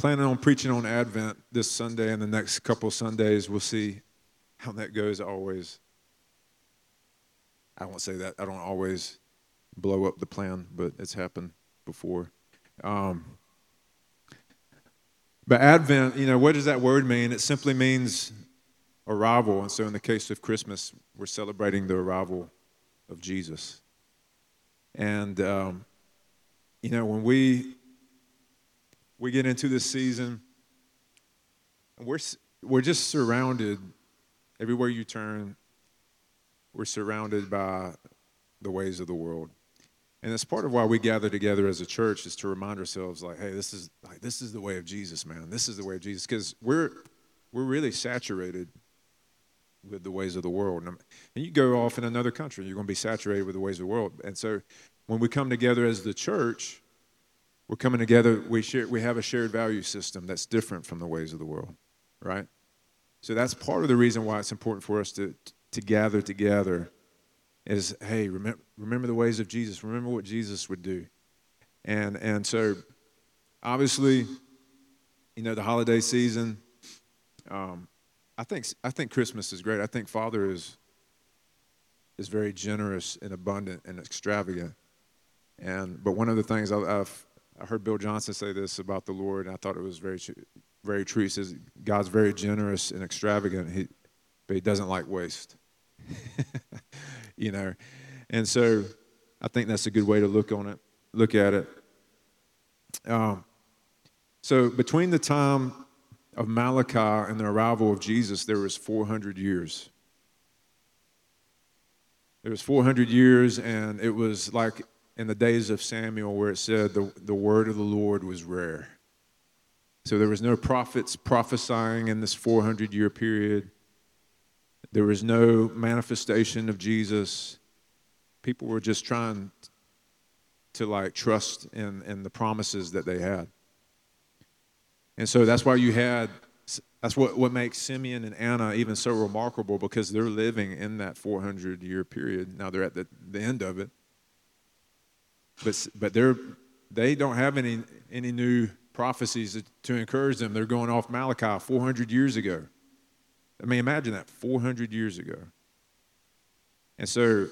planning on preaching on Advent this Sunday and the next couple Sundays. We'll see how that goes. Always, I won't say that. I don't always blow up the plan, but it's happened before. Um, but Advent, you know, what does that word mean? It simply means arrival. And so, in the case of Christmas, we're celebrating the arrival of Jesus. And, um, you know, when we we get into this season, and we're, we're just surrounded, everywhere you turn, we're surrounded by the ways of the world. And it's part of why we gather together as a church is to remind ourselves, like, hey, this is like this is the way of Jesus, man. This is the way of Jesus, because we're we're really saturated with the ways of the world. And you go off in another country, you're going to be saturated with the ways of the world. And so, when we come together as the church, we're coming together, we, share, we have a shared value system that's different from the ways of the world, right? So that's part of the reason why it's important for us to, to gather together is, hey, remember, remember the ways of Jesus. Remember what Jesus would do. And, and so, obviously, you know, the holiday season, um, I, think, I think Christmas is great. I think Father is, is very generous and abundant and extravagant. And, but one of the things I've I heard Bill Johnson say this about the Lord, and I thought it was very, very true. He says God's very generous and extravagant, he, but He doesn't like waste. you know, and so I think that's a good way to look on it, look at it. Um, so between the time of Malachi and the arrival of Jesus, there was 400 years. There was 400 years, and it was like in the days of Samuel where it said the, the word of the Lord was rare. So there was no prophets prophesying in this 400 year period. There was no manifestation of Jesus. People were just trying to like trust in, in the promises that they had. And so that's why you had, that's what, what makes Simeon and Anna even so remarkable because they're living in that 400 year period. Now they're at the, the end of it but but they're they don't have any any new prophecies to encourage them. They're going off Malachi 400 years ago. I mean, imagine that 400 years ago. And so,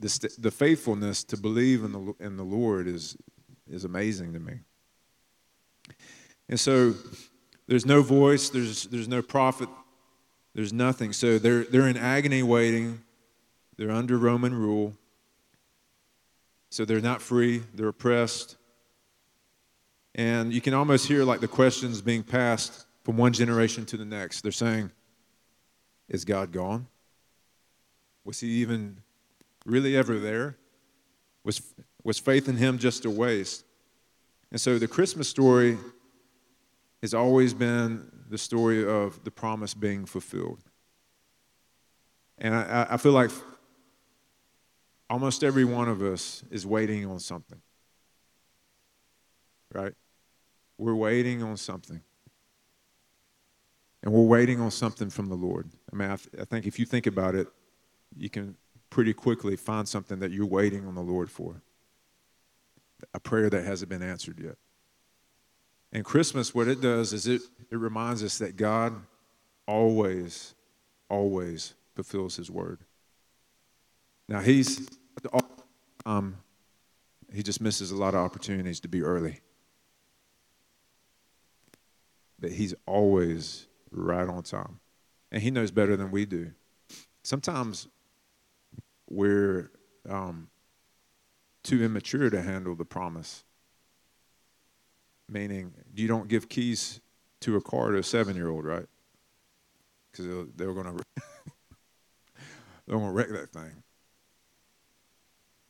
the, the faithfulness to believe in the in the Lord is is amazing to me. And so, there's no voice. There's there's no prophet. There's nothing. So they're they're in agony waiting. They're under Roman rule. So they're not free, they're oppressed. And you can almost hear like the questions being passed from one generation to the next. They're saying, Is God gone? Was he even really ever there? Was, was faith in him just a waste? And so the Christmas story has always been the story of the promise being fulfilled. And I, I feel like Almost every one of us is waiting on something. Right? We're waiting on something. And we're waiting on something from the Lord. I mean, I, th- I think if you think about it, you can pretty quickly find something that you're waiting on the Lord for a prayer that hasn't been answered yet. And Christmas, what it does is it, it reminds us that God always, always fulfills His word. Now, He's um, he just misses a lot of opportunities to be early. But he's always right on time. And he knows better than we do. Sometimes we're um, too immature to handle the promise. Meaning, you don't give keys to a car to a seven year old, right? Because they're they're going to wreck that thing.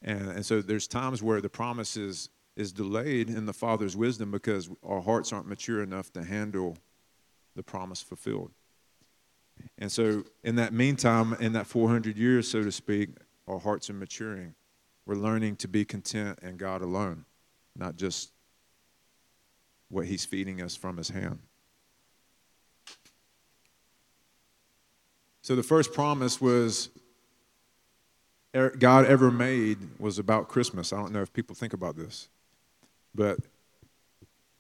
And, and so there's times where the promise is, is delayed in the Father's wisdom because our hearts aren't mature enough to handle the promise fulfilled. And so, in that meantime, in that 400 years, so to speak, our hearts are maturing. We're learning to be content in God alone, not just what He's feeding us from His hand. So, the first promise was Er, God ever made was about Christmas. I don't know if people think about this, but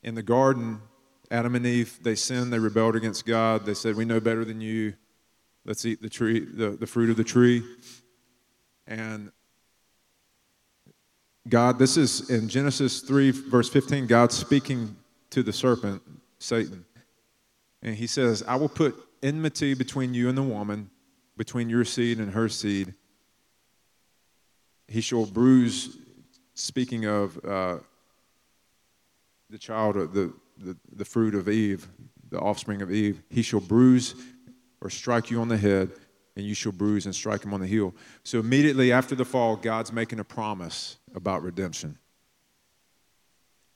in the garden, Adam and Eve, they sinned, they rebelled against God. They said, We know better than you. Let's eat the tree, the, the fruit of the tree. And God, this is in Genesis 3, verse 15, God speaking to the serpent, Satan. And he says, I will put enmity between you and the woman, between your seed and her seed. He shall bruise, speaking of uh, the child, the, the, the fruit of Eve, the offspring of Eve, he shall bruise or strike you on the head, and you shall bruise and strike him on the heel. So immediately after the fall, God's making a promise about redemption.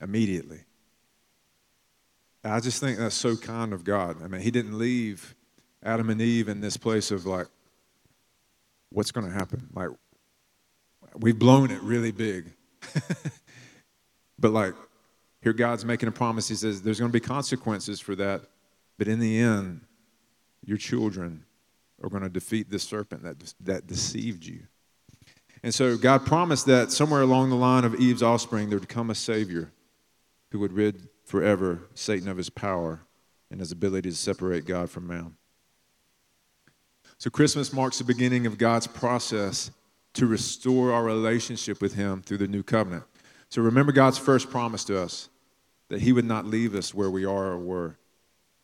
Immediately. I just think that's so kind of God. I mean, He didn't leave Adam and Eve in this place of like, what's going to happen? Like, we've blown it really big. but like, here God's making a promise. He says there's going to be consequences for that. But in the end, your children are going to defeat this serpent that, that deceived you. And so God promised that somewhere along the line of Eve's offspring, there would come a Savior who would rid forever Satan of his power and his ability to separate God from man. So Christmas marks the beginning of God's process to restore our relationship with Him through the new covenant. So remember God's first promise to us that He would not leave us where we are or were.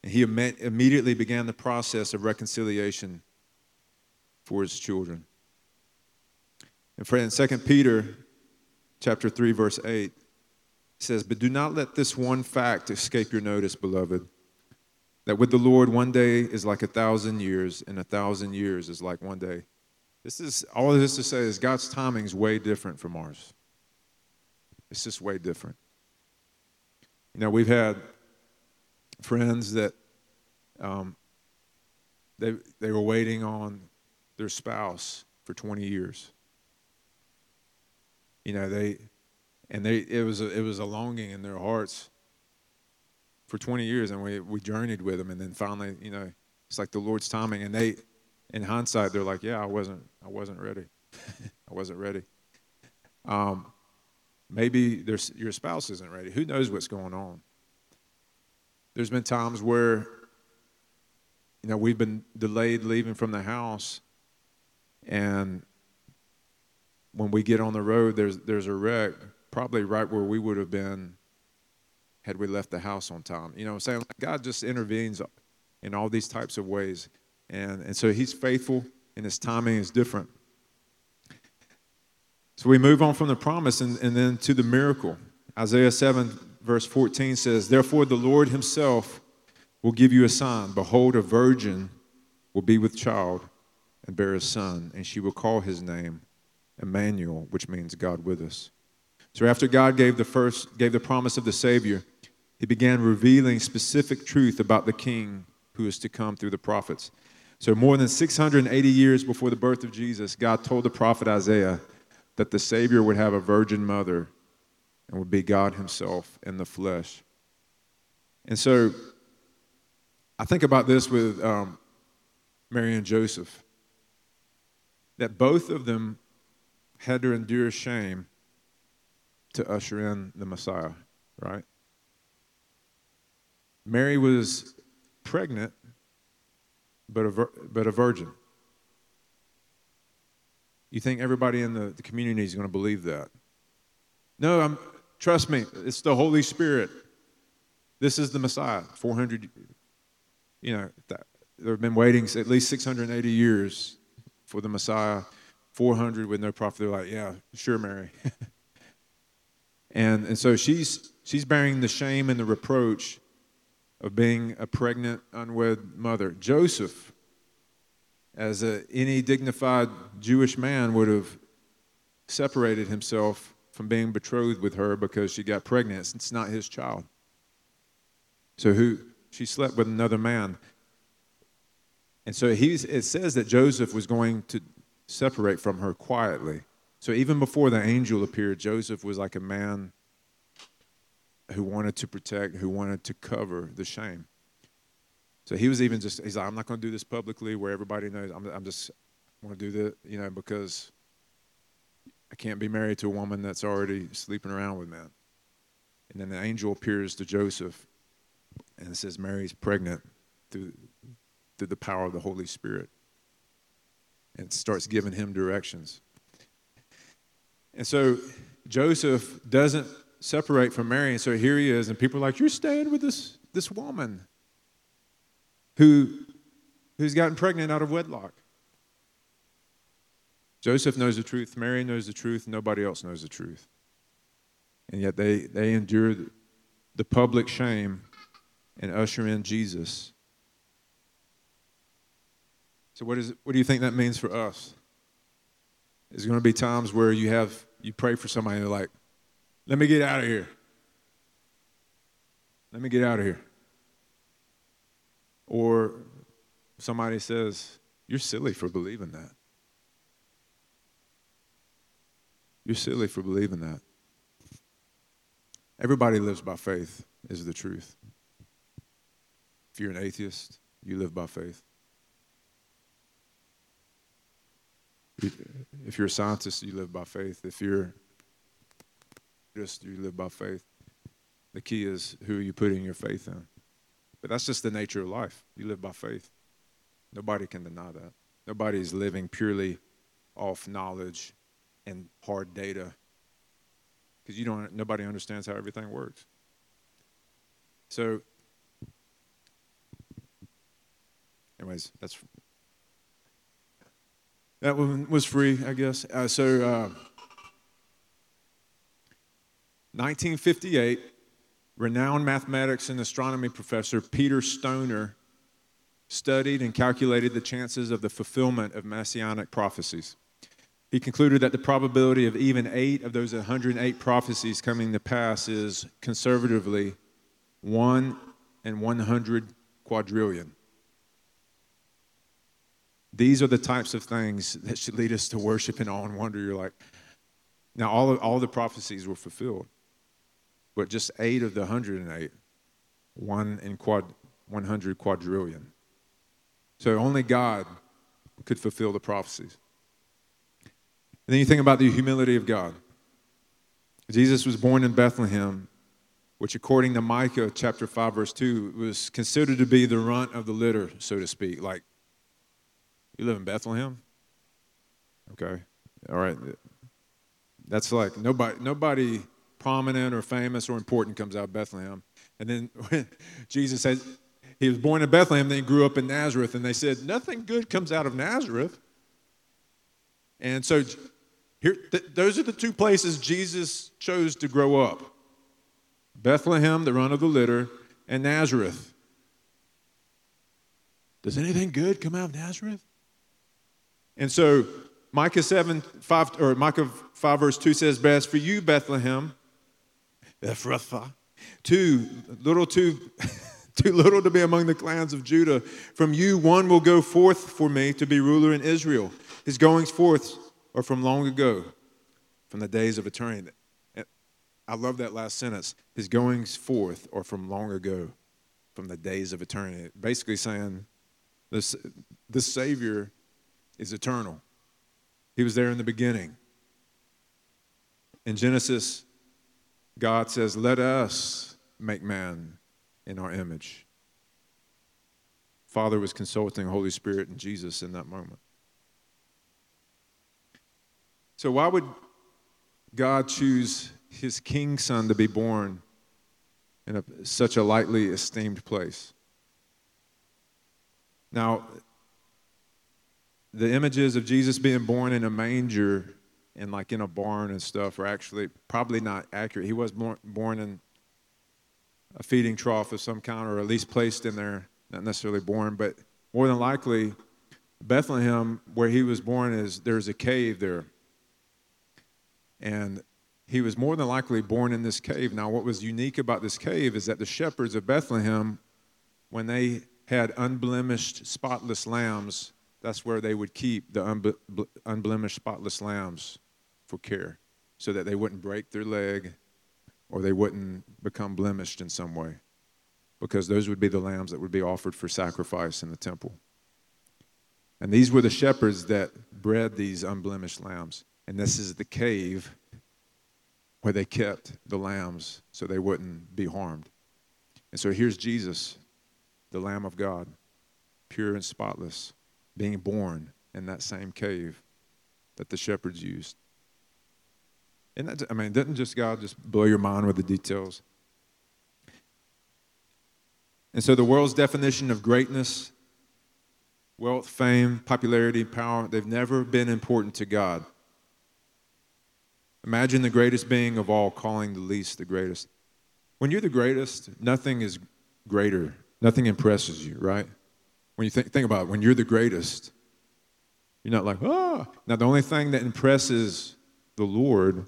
And He immediately began the process of reconciliation for His children. And friend, 2 Peter chapter 3, verse 8 says, But do not let this one fact escape your notice, beloved, that with the Lord one day is like a thousand years, and a thousand years is like one day. This is all of this to say is God's timing is way different from ours. It's just way different. You know, we've had friends that um, they they were waiting on their spouse for 20 years. You know, they and they it was a, it was a longing in their hearts for 20 years, and we we journeyed with them, and then finally, you know, it's like the Lord's timing, and they, in hindsight, they're like, yeah, I wasn't I wasn't ready, I wasn't ready. Um, Maybe there's, your spouse isn't ready. Who knows what's going on? There's been times where, you know, we've been delayed leaving from the house, and when we get on the road, there's there's a wreck, probably right where we would have been had we left the house on time. You know what I'm saying? God just intervenes in all these types of ways. And, and so he's faithful and his timing is different. So we move on from the promise and, and then to the miracle. Isaiah 7, verse 14 says, Therefore the Lord himself will give you a sign. Behold, a virgin will be with child and bear a son, and she will call his name Emmanuel, which means God with us. So after God gave the first gave the promise of the Savior, he began revealing specific truth about the king who is to come through the prophets. So more than 680 years before the birth of Jesus, God told the prophet Isaiah that the Savior would have a virgin mother and would be God Himself in the flesh. And so I think about this with um, Mary and Joseph that both of them had to endure shame to usher in the Messiah, right? Mary was pregnant, but a, vir- but a virgin. You think everybody in the, the community is going to believe that? No, I'm, trust me, it's the Holy Spirit. This is the Messiah. 400, you know, that, they've been waiting at least 680 years for the Messiah. 400 with no prophet. They're like, yeah, sure, Mary. and, and so she's, she's bearing the shame and the reproach of being a pregnant, unwed mother. Joseph as a, any dignified Jewish man would have separated himself from being betrothed with her because she got pregnant. It's not his child. So who she slept with another man. And so he's, it says that Joseph was going to separate from her quietly. So even before the angel appeared, Joseph was like a man who wanted to protect, who wanted to cover the shame. So he was even just, he's like, I'm not going to do this publicly where everybody knows. I'm, I'm just want to do that, you know, because I can't be married to a woman that's already sleeping around with men. And then the angel appears to Joseph and says Mary's pregnant through, through the power of the Holy Spirit. And starts giving him directions. And so Joseph doesn't separate from Mary. And so here he is, and people are like, You're staying with this, this woman who, who's gotten pregnant out of wedlock. Joseph knows the truth, Mary knows the truth, nobody else knows the truth. And yet they, they endure the public shame and usher in Jesus. So, what, is, what do you think that means for us? There's going to be times where you have you pray for somebody and they're like, "Let me get out of here. Let me get out of here." Or somebody says, "You're silly for believing that. You're silly for believing that." Everybody lives by faith, is the truth. If you're an atheist, you live by faith. If you're a scientist, you live by faith. If you're just you live by faith. The key is who are you putting your faith in. But that's just the nature of life. You live by faith. Nobody can deny that. Nobody is living purely off knowledge and hard data because you don't nobody understands how everything works. So anyways, that's that one was free, I guess. Uh, so, uh, 1958, renowned mathematics and astronomy professor Peter Stoner studied and calculated the chances of the fulfillment of messianic prophecies. He concluded that the probability of even eight of those 108 prophecies coming to pass is conservatively 1 in 100 quadrillion. These are the types of things that should lead us to worship and awe and wonder. You're like, now all of, all the prophecies were fulfilled, but just eight of the 108, one in quad, 100 quadrillion. So only God could fulfill the prophecies. And then you think about the humility of God. Jesus was born in Bethlehem, which, according to Micah chapter 5, verse 2, was considered to be the runt of the litter, so to speak. Like you live in Bethlehem? Okay. All right. That's like nobody nobody prominent or famous or important comes out of Bethlehem. And then Jesus said he was born in Bethlehem, then he grew up in Nazareth, and they said, Nothing good comes out of Nazareth. And so here, th- those are the two places Jesus chose to grow up Bethlehem, the run of the litter, and Nazareth. Does anything good come out of Nazareth? And so Micah 7, 5, or Micah 5, verse 2 says, But as for you, Bethlehem, Uh, Ephrathah, too little too, too little to be among the clans of Judah. From you one will go forth for me to be ruler in Israel. His goings forth are from long ago, from the days of eternity. Uh, I love that last sentence. His goings forth are from long ago, from the days of eternity. Basically saying this, this Savior is eternal. He was there in the beginning. In Genesis, God says, Let us make man in our image. Father was consulting Holy Spirit and Jesus in that moment. So, why would God choose his king son to be born in a, such a lightly esteemed place? Now, the images of Jesus being born in a manger and like in a barn and stuff are actually probably not accurate. He was born, born in a feeding trough of some kind, or at least placed in there, not necessarily born, but more than likely, Bethlehem, where he was born, is there's a cave there. And he was more than likely born in this cave. Now, what was unique about this cave is that the shepherds of Bethlehem, when they had unblemished, spotless lambs, that's where they would keep the unblemished, spotless lambs for care so that they wouldn't break their leg or they wouldn't become blemished in some way because those would be the lambs that would be offered for sacrifice in the temple. And these were the shepherds that bred these unblemished lambs. And this is the cave where they kept the lambs so they wouldn't be harmed. And so here's Jesus, the Lamb of God, pure and spotless, being born in that same cave that the shepherds used. And that, I mean, doesn't just God just blow your mind with the details? And so the world's definition of greatness, wealth, fame, popularity, power, they've never been important to God. Imagine the greatest being of all calling the least the greatest. When you're the greatest, nothing is greater. Nothing impresses you, right? When you think, think about it, when you're the greatest, you're not like, ah. Now, the only thing that impresses the Lord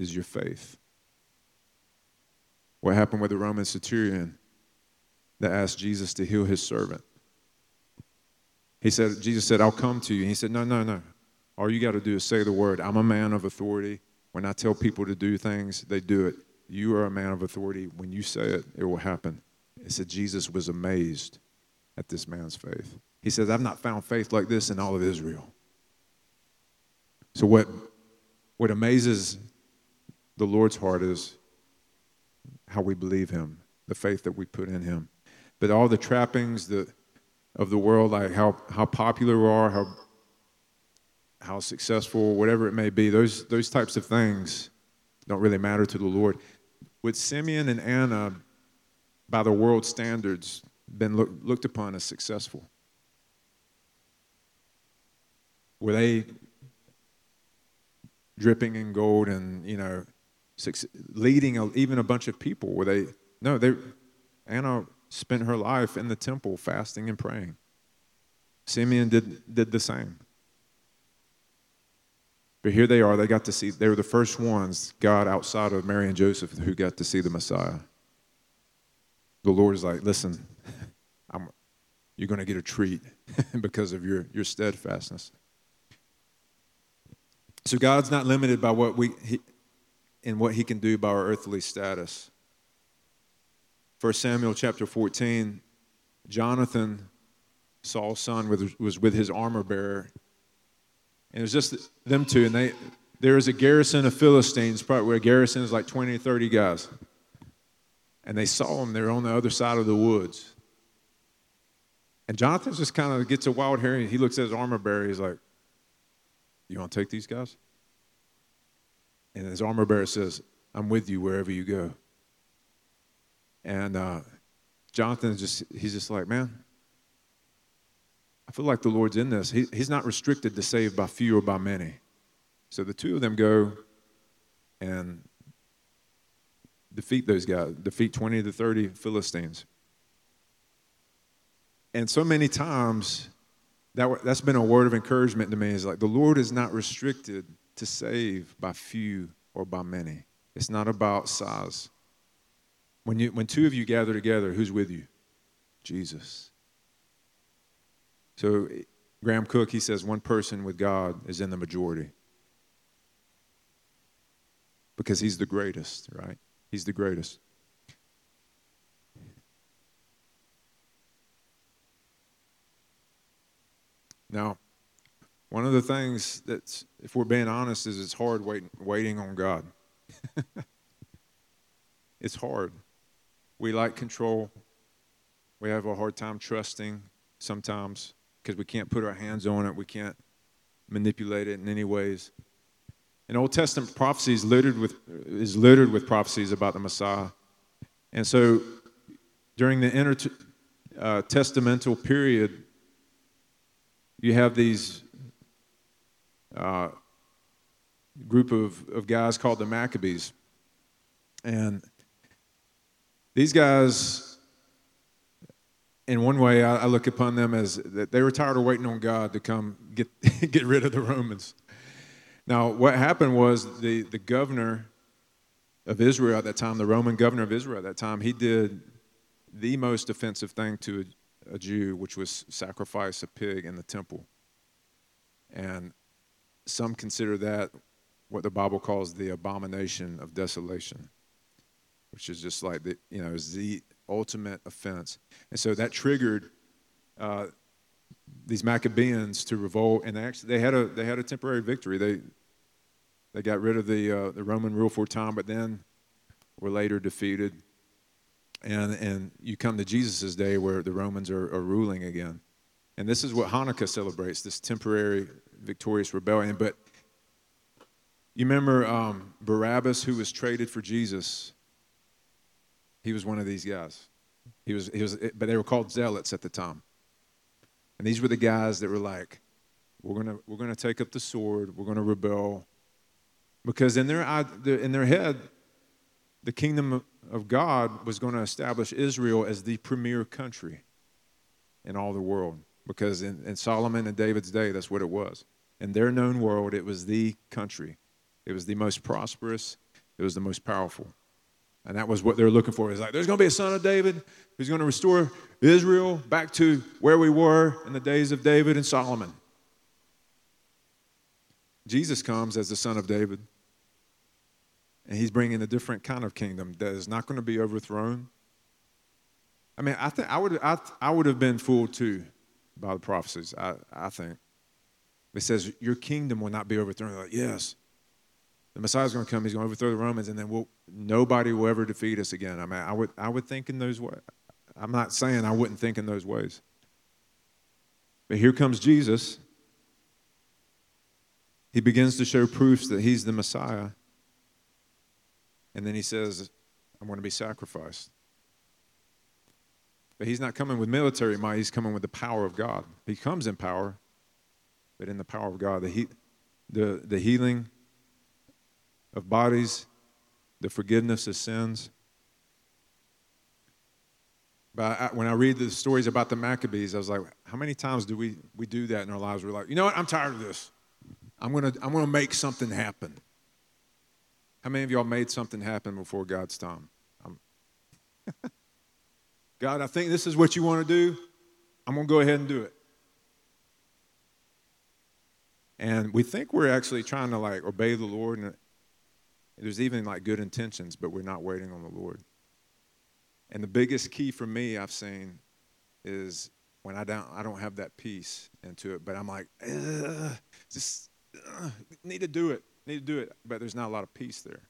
is your faith. What happened with the Roman centurion that asked Jesus to heal his servant? He said, Jesus said, I'll come to you. And he said, No, no, no. All you got to do is say the word. I'm a man of authority. When I tell people to do things, they do it. You are a man of authority. When you say it, it will happen. It said Jesus was amazed at this man's faith. He says, I've not found faith like this in all of Israel. So, what, what amazes the Lord's heart is how we believe Him, the faith that we put in Him. But all the trappings of the world, like how, how popular we are, how, how successful, whatever it may be, those, those types of things don't really matter to the Lord. With Simeon and Anna, by the world standards, been look, looked upon as successful. Were they dripping in gold and, you know, leading a, even a bunch of people? Were they, no, they, Anna spent her life in the temple fasting and praying. Simeon did, did the same. But here they are, they got to see, they were the first ones, God outside of Mary and Joseph, who got to see the Messiah. The Lord is like, listen, I'm, you're going to get a treat because of your, your steadfastness. So God's not limited by what we he, in what He can do by our earthly status. 1 Samuel chapter 14, Jonathan, Saul's son, was with his armor bearer, and it was just them two, and they there was a garrison of Philistines, probably where a garrison is like 20 or 30 guys. And they saw them, they're on the other side of the woods. And Jonathan just kind of gets a wild hair. and He looks at his armor bearer. He's like, You want to take these guys? And his armor bearer says, I'm with you wherever you go. And uh, Jonathan just, he's just like, Man, I feel like the Lord's in this. He, he's not restricted to save by few or by many. So the two of them go and defeat those guys, defeat 20 to 30 Philistines. And so many times, that, that's been a word of encouragement to me is like the Lord is not restricted to save by few or by many. It's not about size. When, you, when two of you gather together, who's with you? Jesus. So Graham Cooke, he says one person with God is in the majority because he's the greatest, right? He's the greatest. Now, one of the things that's, if we're being honest, is it's hard waiting, waiting on God. it's hard. We like control. We have a hard time trusting sometimes because we can't put our hands on it. We can't manipulate it in any ways. And Old Testament prophecy is littered with, is littered with prophecies about the Messiah. And so during the intertestamental uh, period, you have these uh, group of, of guys called the Maccabees. And these guys, in one way, I, I look upon them as that they were tired of waiting on God to come get, get rid of the Romans. Now, what happened was the, the governor of Israel at that time, the Roman governor of Israel at that time, he did the most offensive thing to a, a Jew, which was sacrifice a pig in the temple. And some consider that what the Bible calls the abomination of desolation, which is just like the, you know, is the ultimate offense. And so that triggered uh, these Maccabeans to revolt, and they actually they had a they had a temporary victory. They They got rid of the, uh, the Roman rule for a time, but then were later defeated. And, and you come to Jesus' day where the Romans are, are ruling again. And this is what Hanukkah celebrates this temporary victorious rebellion. But you remember um, Barabbas, who was traded for Jesus? He was one of these guys. He was, he was, but they were called zealots at the time. And these were the guys that were like, we're going to we're gonna take up the sword, we're going to rebel. Because in their, in their head, the kingdom of God was going to establish Israel as the premier country in all the world. Because in, in Solomon and David's day, that's what it was. In their known world, it was the country. It was the most prosperous, it was the most powerful. And that was what they were looking for. It's like, there's going to be a son of David who's going to restore Israel back to where we were in the days of David and Solomon. Jesus comes as the son of David. And he's bringing a different kind of kingdom that is not going to be overthrown. I mean, I think I would, I, I would have been fooled too by the prophecies, I, I think. It says, Your kingdom will not be overthrown. Like, yes, the Messiah's going to come. He's going to overthrow the Romans, and then we'll, nobody will ever defeat us again. I mean, I would, I would think in those ways. I'm not saying I wouldn't think in those ways. But here comes Jesus. He begins to show proofs that he's the Messiah. And then he says, I'm going to be sacrificed. But he's not coming with military might, he's coming with the power of God. He comes in power, but in the power of God. The, he, the, the healing of bodies, the forgiveness of sins. But I, when I read the stories about the Maccabees, I was like, how many times do we, we do that in our lives? We're like, you know what? I'm tired of this. I'm going to I'm going to make something happen. How many of y'all made something happen before God's time? God, I think this is what you want to do. I'm going to go ahead and do it. And we think we're actually trying to like obey the Lord, and there's even like good intentions, but we're not waiting on the Lord. And the biggest key for me I've seen is when I don't I don't have that peace into it, but I'm like, just uh, need to do it, need to do it, but there's not a lot of peace there.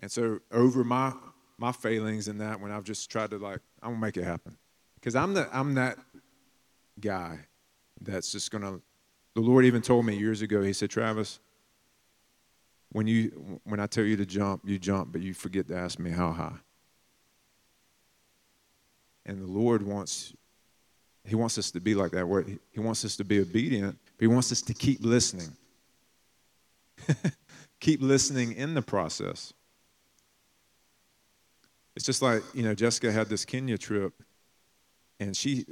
And so over my my failings in that, when I've just tried to like, I'm gonna make it happen, because I'm the I'm that guy that's just gonna. The Lord even told me years ago. He said, Travis, when you when I tell you to jump, you jump, but you forget to ask me how high. And the Lord wants He wants us to be like that. Where He wants us to be obedient, but He wants us to keep listening. keep listening in the process. It's just like, you know, Jessica had this Kenya trip, and she,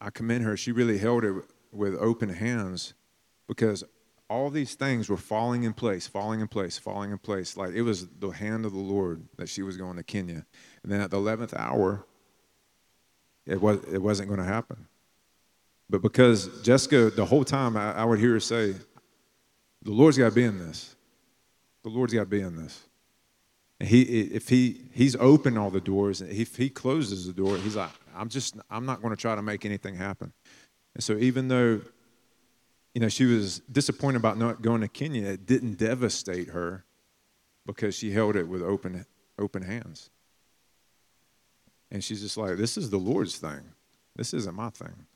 I commend her, she really held it with open hands because all these things were falling in place, falling in place, falling in place. Like it was the hand of the Lord that she was going to Kenya. And then at the 11th hour, it, was, it wasn't going to happen. But because Jessica, the whole time I, I would hear her say, the Lord's got to be in this. The Lord's got to be in this. He, if he, he's opened all the doors, if he closes the door, he's like, I'm just, I'm not going to try to make anything happen. And so even though you know, she was disappointed about not going to Kenya. It didn't devastate her because she held it with open, open hands. And she's just like, this is the Lord's thing. This isn't my thing.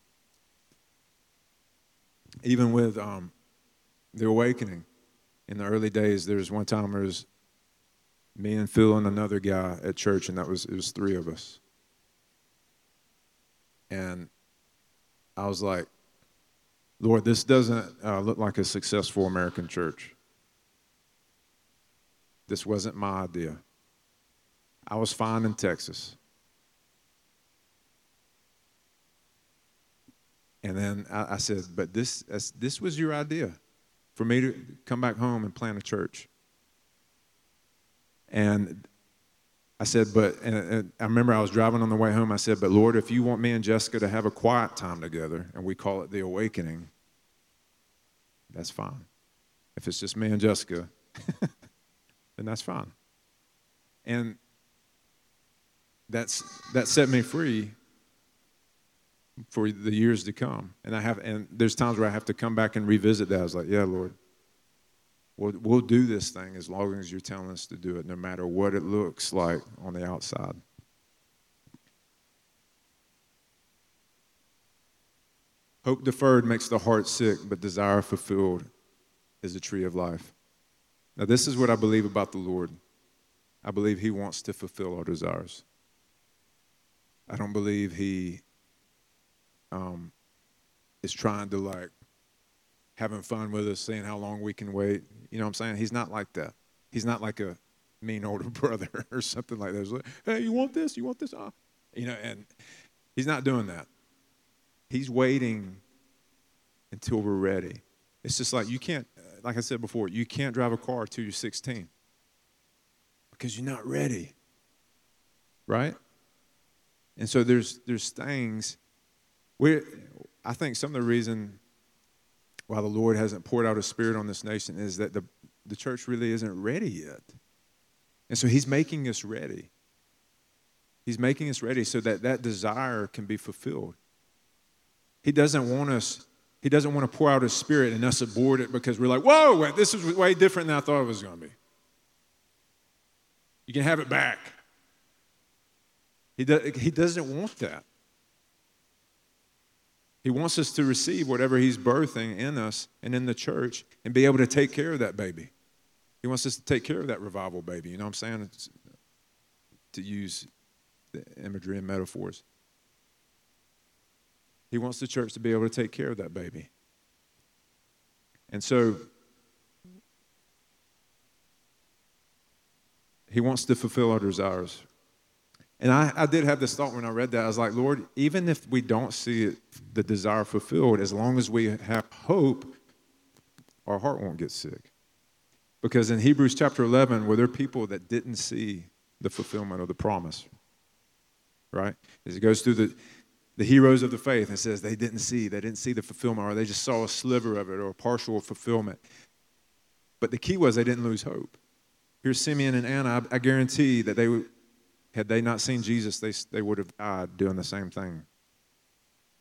Even with um, the awakening in the early days, there was one time there was me and Phil and another guy at church, and that was it was three of us. And I was like, Lord, this doesn't uh, look like a successful American church. This wasn't my idea. I was fine in Texas. And then I, I said, but this, this was your idea for me to come back home and plant a church. And I said, but, and, and, I remember I was driving on the way home. I said, but Lord, if you want me and Jessica to have a quiet time together, and we call it the awakening, that's fine. If it's just me and Jessica, then that's fine. And that's that set me free for the years to come. And I have and there's times where I have to come back and revisit that. I was like, yeah, Lord, We'll, we'll do this thing as long as you're telling us to do it, no matter what it looks like on the outside. Hope deferred makes the heart sick, but desire fulfilled is the tree of life. Now, this is what I believe about the Lord. I believe He wants to fulfill our desires. I don't believe He um, is trying to like having fun with us, seeing how long we can wait. You know what I'm saying? He's not like that. He's not like a mean older brother or something like that. Like, hey, you want this? You want this? Oh. You know, and he's not doing that. He's waiting until we're ready. It's just like you can't, like I said before, you can't drive a car till you're 16 because you're not ready, right? And so there's there's things where I think some of the reason why the Lord hasn't poured out His Spirit on this nation is that the the church really isn't ready yet, and so He's making us ready. He's making us ready so that that desire can be fulfilled. He doesn't want us, he doesn't want to pour out his spirit and us abort it because we're like, whoa, this is way different than I thought it was going to be. You can have it back. He, do, he doesn't want that. He wants us to receive whatever he's birthing in us and in the church and be able to take care of that baby. He wants us to take care of that revival baby. You know what I'm saying? It's, to use the imagery and metaphors. He wants the church to be able to take care of that baby. And so he wants to fulfill our desires. And I, I did have this thought when I read that. I was like, Lord, even if we don't see it, the desire fulfilled, as long as we have hope, our heart won't get sick. Because in Hebrews chapter 11, were there people that didn't see the fulfillment of the promise? Right? As it goes through the, the heroes of the faith and says they didn't see, they didn't see the fulfillment, or they just saw a sliver of it or a partial fulfillment. But the key was they didn't lose hope. Here's Simeon and Anna. I, I guarantee that they had they not seen Jesus, they, they would have died doing the same thing.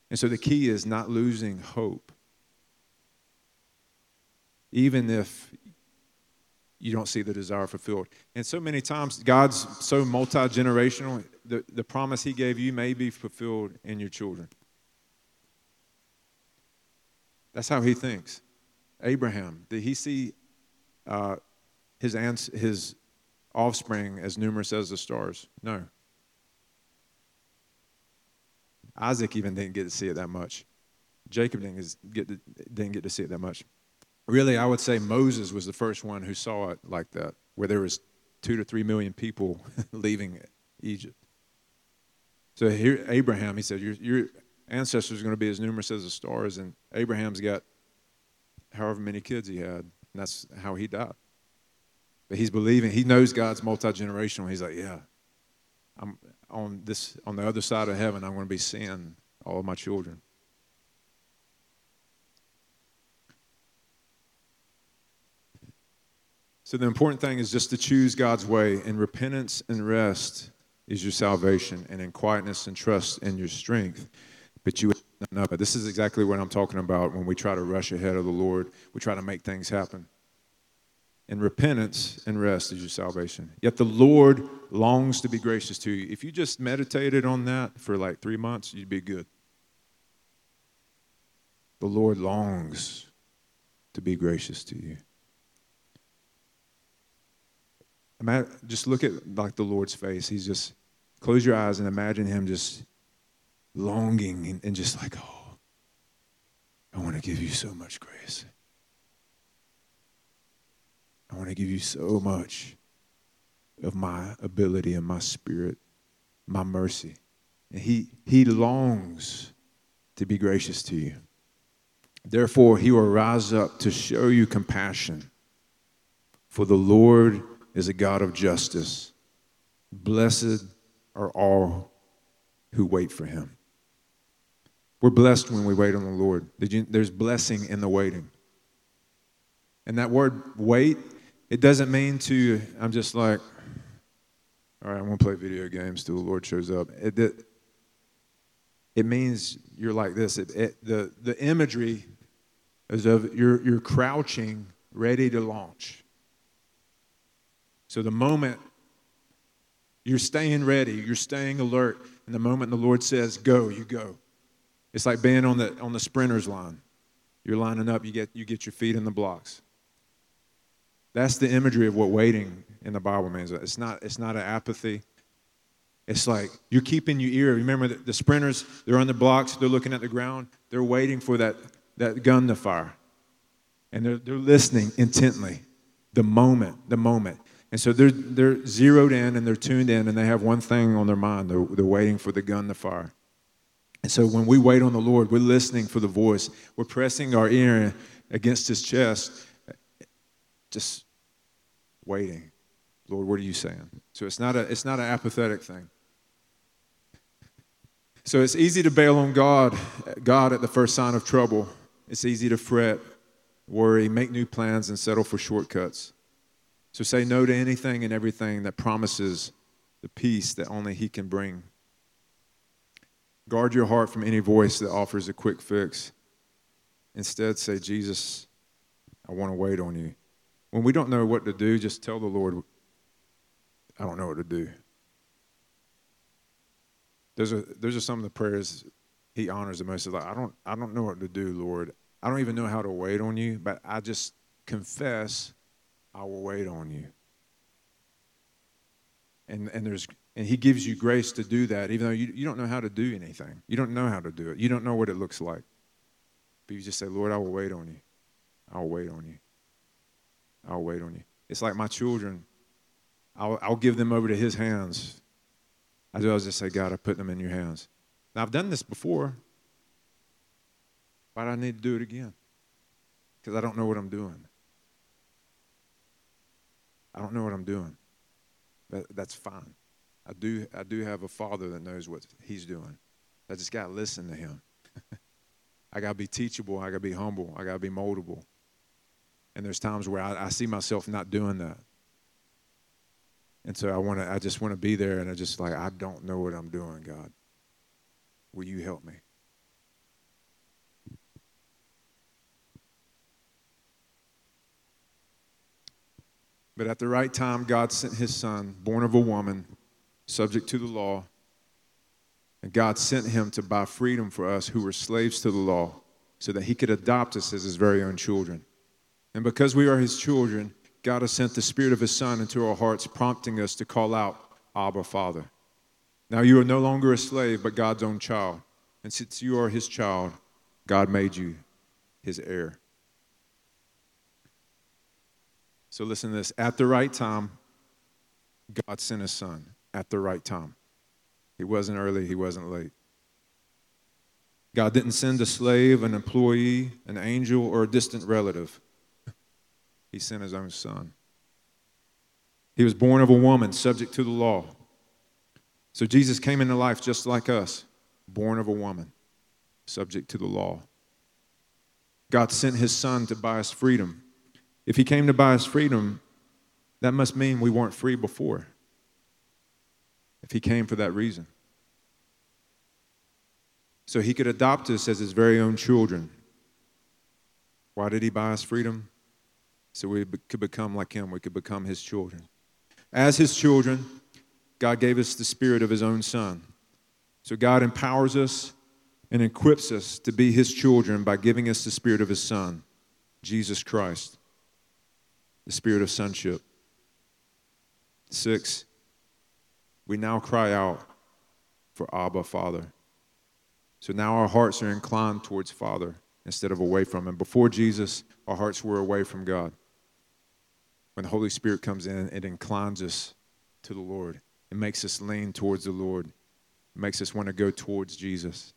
And so the key is not losing hope. Even if you don't see the desire fulfilled. And so many times, God's so multi generational, the, the promise He gave you may be fulfilled in your children. That's how He thinks. Abraham, did he see uh, his, ans- his offspring as numerous as the stars? No. Isaac even didn't get to see it that much. Jacob didn't get to, didn't get to see it that much really, I would say Moses was the first one who saw it like that, where there was two to three million people leaving Egypt. So here, Abraham, he said, your, your ancestors are going to be as numerous as the stars, and Abraham's got however many kids he had, and that's how he died. But he's believing, he knows God's multi-generational. He's like, yeah, I'm on this, on the other side of heaven, I'm going to be seeing all of my children. So the important thing is just to choose God's way. In repentance and rest is your salvation, and in quietness and trust in your strength. But you know, but this is exactly what I'm talking about when we try to rush ahead of the Lord. We try to make things happen. In repentance and rest is your salvation. Yet the Lord longs to be gracious to you. If you just meditated on that for like three months, you'd be good. The Lord longs to be gracious to you. just look at like the Lord's face. He's just close your eyes and imagine him just longing and, and just like, oh, I want to give you so much grace. I want to give you so much of my ability and my spirit, my mercy. And he, he longs to be gracious to you. Therefore, he will rise up to show you compassion. For the Lord is a God of justice. Blessed are all who wait for him. We're blessed when we wait on the Lord. There's blessing in the waiting. And that word wait, it doesn't mean to, I'm just like, all right, I'm going to play video games till the Lord shows up. It, it, it means you're like this. It, it, the, the imagery is of you're, you're crouching ready to launch. So the moment you're staying ready, you're staying alert, and the moment the Lord says go, you go. It's like being on the on the sprinter's line. You're lining up, you get you get your feet in the blocks. That's the imagery of what waiting in the Bible means. It's not it's not an apathy. It's like you're keeping your ear. Remember the, the sprinters, they're on the blocks, they're looking at the ground, they're waiting for that, that gun to fire. And they're, they're listening intently. The moment, the moment. And so they're, they're zeroed in and they're tuned in and they have one thing on their mind. They're, they're waiting for the gun to fire. And so when we wait on the Lord, we're listening for the voice. We're pressing our ear against his chest, just waiting. Lord, what are you saying? So it's not, a, it's not an apathetic thing. So it's easy to bail on God, God at the first sign of trouble. It's easy to fret, worry, make new plans, and settle for shortcuts. So say no to anything and everything that promises the peace that only He can bring. Guard your heart from any voice that offers a quick fix. Instead, say, Jesus, I want to wait on you. When we don't know what to do, just tell the Lord, I don't know what to do. Those are, those are some of the prayers he honors the most. Like, I don't, I don't know what to do, Lord. I don't even know how to wait on you, but I just confess I will wait on you. And, and, there's, and he gives you grace to do that, even though you, you don't know how to do anything. You don't know how to do it. You don't know what it looks like. But you just say, Lord, I will wait on you. I'll wait on you. I'll wait on you. It's like my children. I'll, I'll give them over to his hands. I always just say, God, I put them in your hands. Now, I've done this before. Do I need to do it again? Because I don't know what I'm doing. I don't know what I'm doing. But that's fine. I do, I do have a father that knows what he's doing. I just got to listen to him. I got to be teachable. I got to be humble. I got to be moldable. And there's times where I, I see myself not doing that. And so I want to, I just want to be there and I just like, I don't know what I'm doing, God. Will you help me? But at the right time, God sent his son, born of a woman, subject to the law. And God sent him to buy freedom for us who were slaves to the law so that he could adopt us as his very own children. And because we are his children, God has sent the Spirit of his Son into our hearts, prompting us to call out, Abba, Father. Now you are no longer a slave, but God's own child. And since you are his child, God made you his heir. So listen to this. At the right time, God sent his son. At the right time. He wasn't early, he wasn't late. God didn't send a slave, an employee, an angel, or a distant relative. He sent his own son. He was born of a woman, subject to the law. So Jesus came into life just like us, born of a woman, subject to the law. God sent his son to buy us freedom. If he came to buy us freedom, that must mean we weren't free before. If he came for that reason. So he could adopt us as his very own children. Why did he buy us freedom? So we could become like him, we could become his children. As his children, God gave us the spirit of his own son. So God empowers us and equips us to be his children by giving us the spirit of his son, Jesus Christ, the spirit of sonship. Six, we now cry out for Abba, Father. So now our hearts are inclined towards Father instead of away from Him. Before Jesus, our hearts were away from God when the Holy Spirit comes in, it inclines us to the Lord. It makes us lean towards the Lord. It makes us want to go towards Jesus.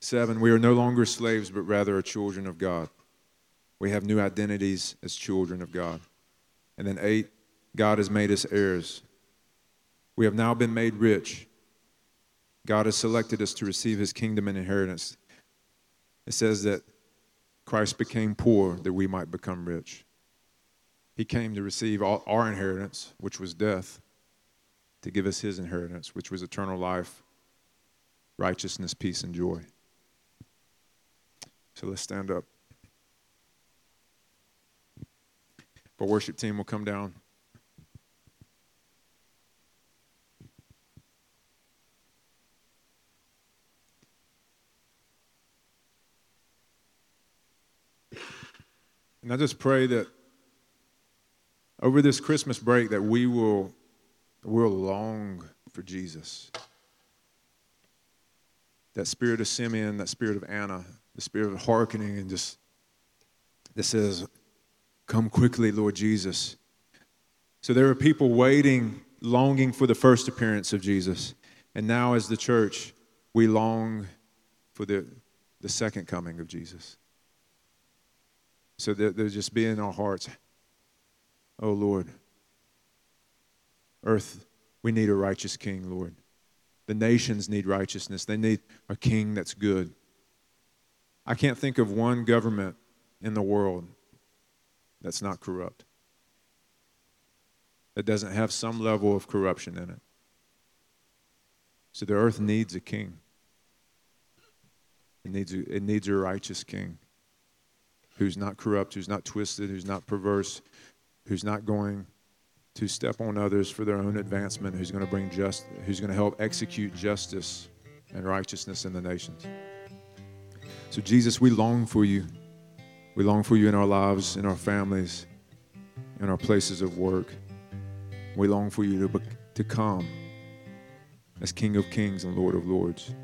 Seven, we are no longer slaves, but rather are children of God. We have new identities as children of God. And then eight, God has made us heirs. We have now been made rich. God has selected us to receive his kingdom and inheritance. It says that Christ became poor that we might become rich. He came to receive our inheritance, which was death, to give us his inheritance, which was eternal life, righteousness, peace, and joy. So let's stand up. Our worship team will come down. And I just pray that over this Christmas break that we will will long for Jesus. That spirit of Simeon, that spirit of Anna, the spirit of hearkening and just that says, Come quickly, Lord Jesus. So there are people waiting, longing for the first appearance of Jesus. And now, as the church, we long for the, the second coming of Jesus. So that there just be in our hearts, oh Lord, earth, we need a righteous king, Lord. The nations need righteousness. They need a king that's good. I can't think of one government in the world that's not corrupt, that doesn't have some level of corruption in it. So the earth needs a king. It needs a, it needs a righteous king who's not corrupt, who's not twisted, who's not perverse, who's not going to step on others for their own advancement, who's going to bring just, who's going to help execute justice and righteousness in the nations. So, Jesus, we long for you. We long for you in our lives, in our families, in our places of work. We long for you to, to come as King of Kings and Lord of Lords.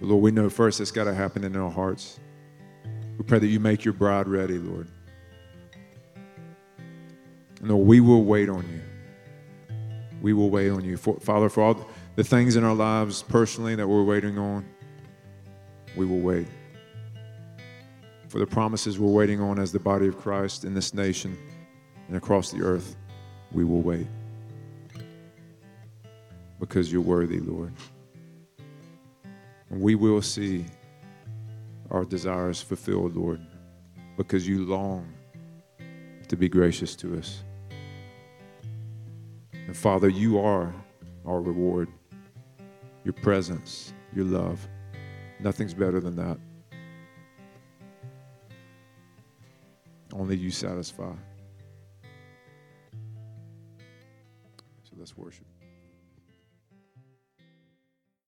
But Lord, we know first it's got to happen in our hearts. We pray that you make your bride ready, Lord. And Lord, we will wait on you. We will wait on you. For, Father, for all the things in our lives personally that we're waiting on, we will wait for the promises we're waiting on as the body of Christ in this nation and across the earth, we will wait. Because you're worthy, Lord. And we will see our desires fulfilled, Lord, because you long to be gracious to us. And Father, you are our reward. Your presence, your love. Nothing's better than that. Only you satisfy. So let's worship.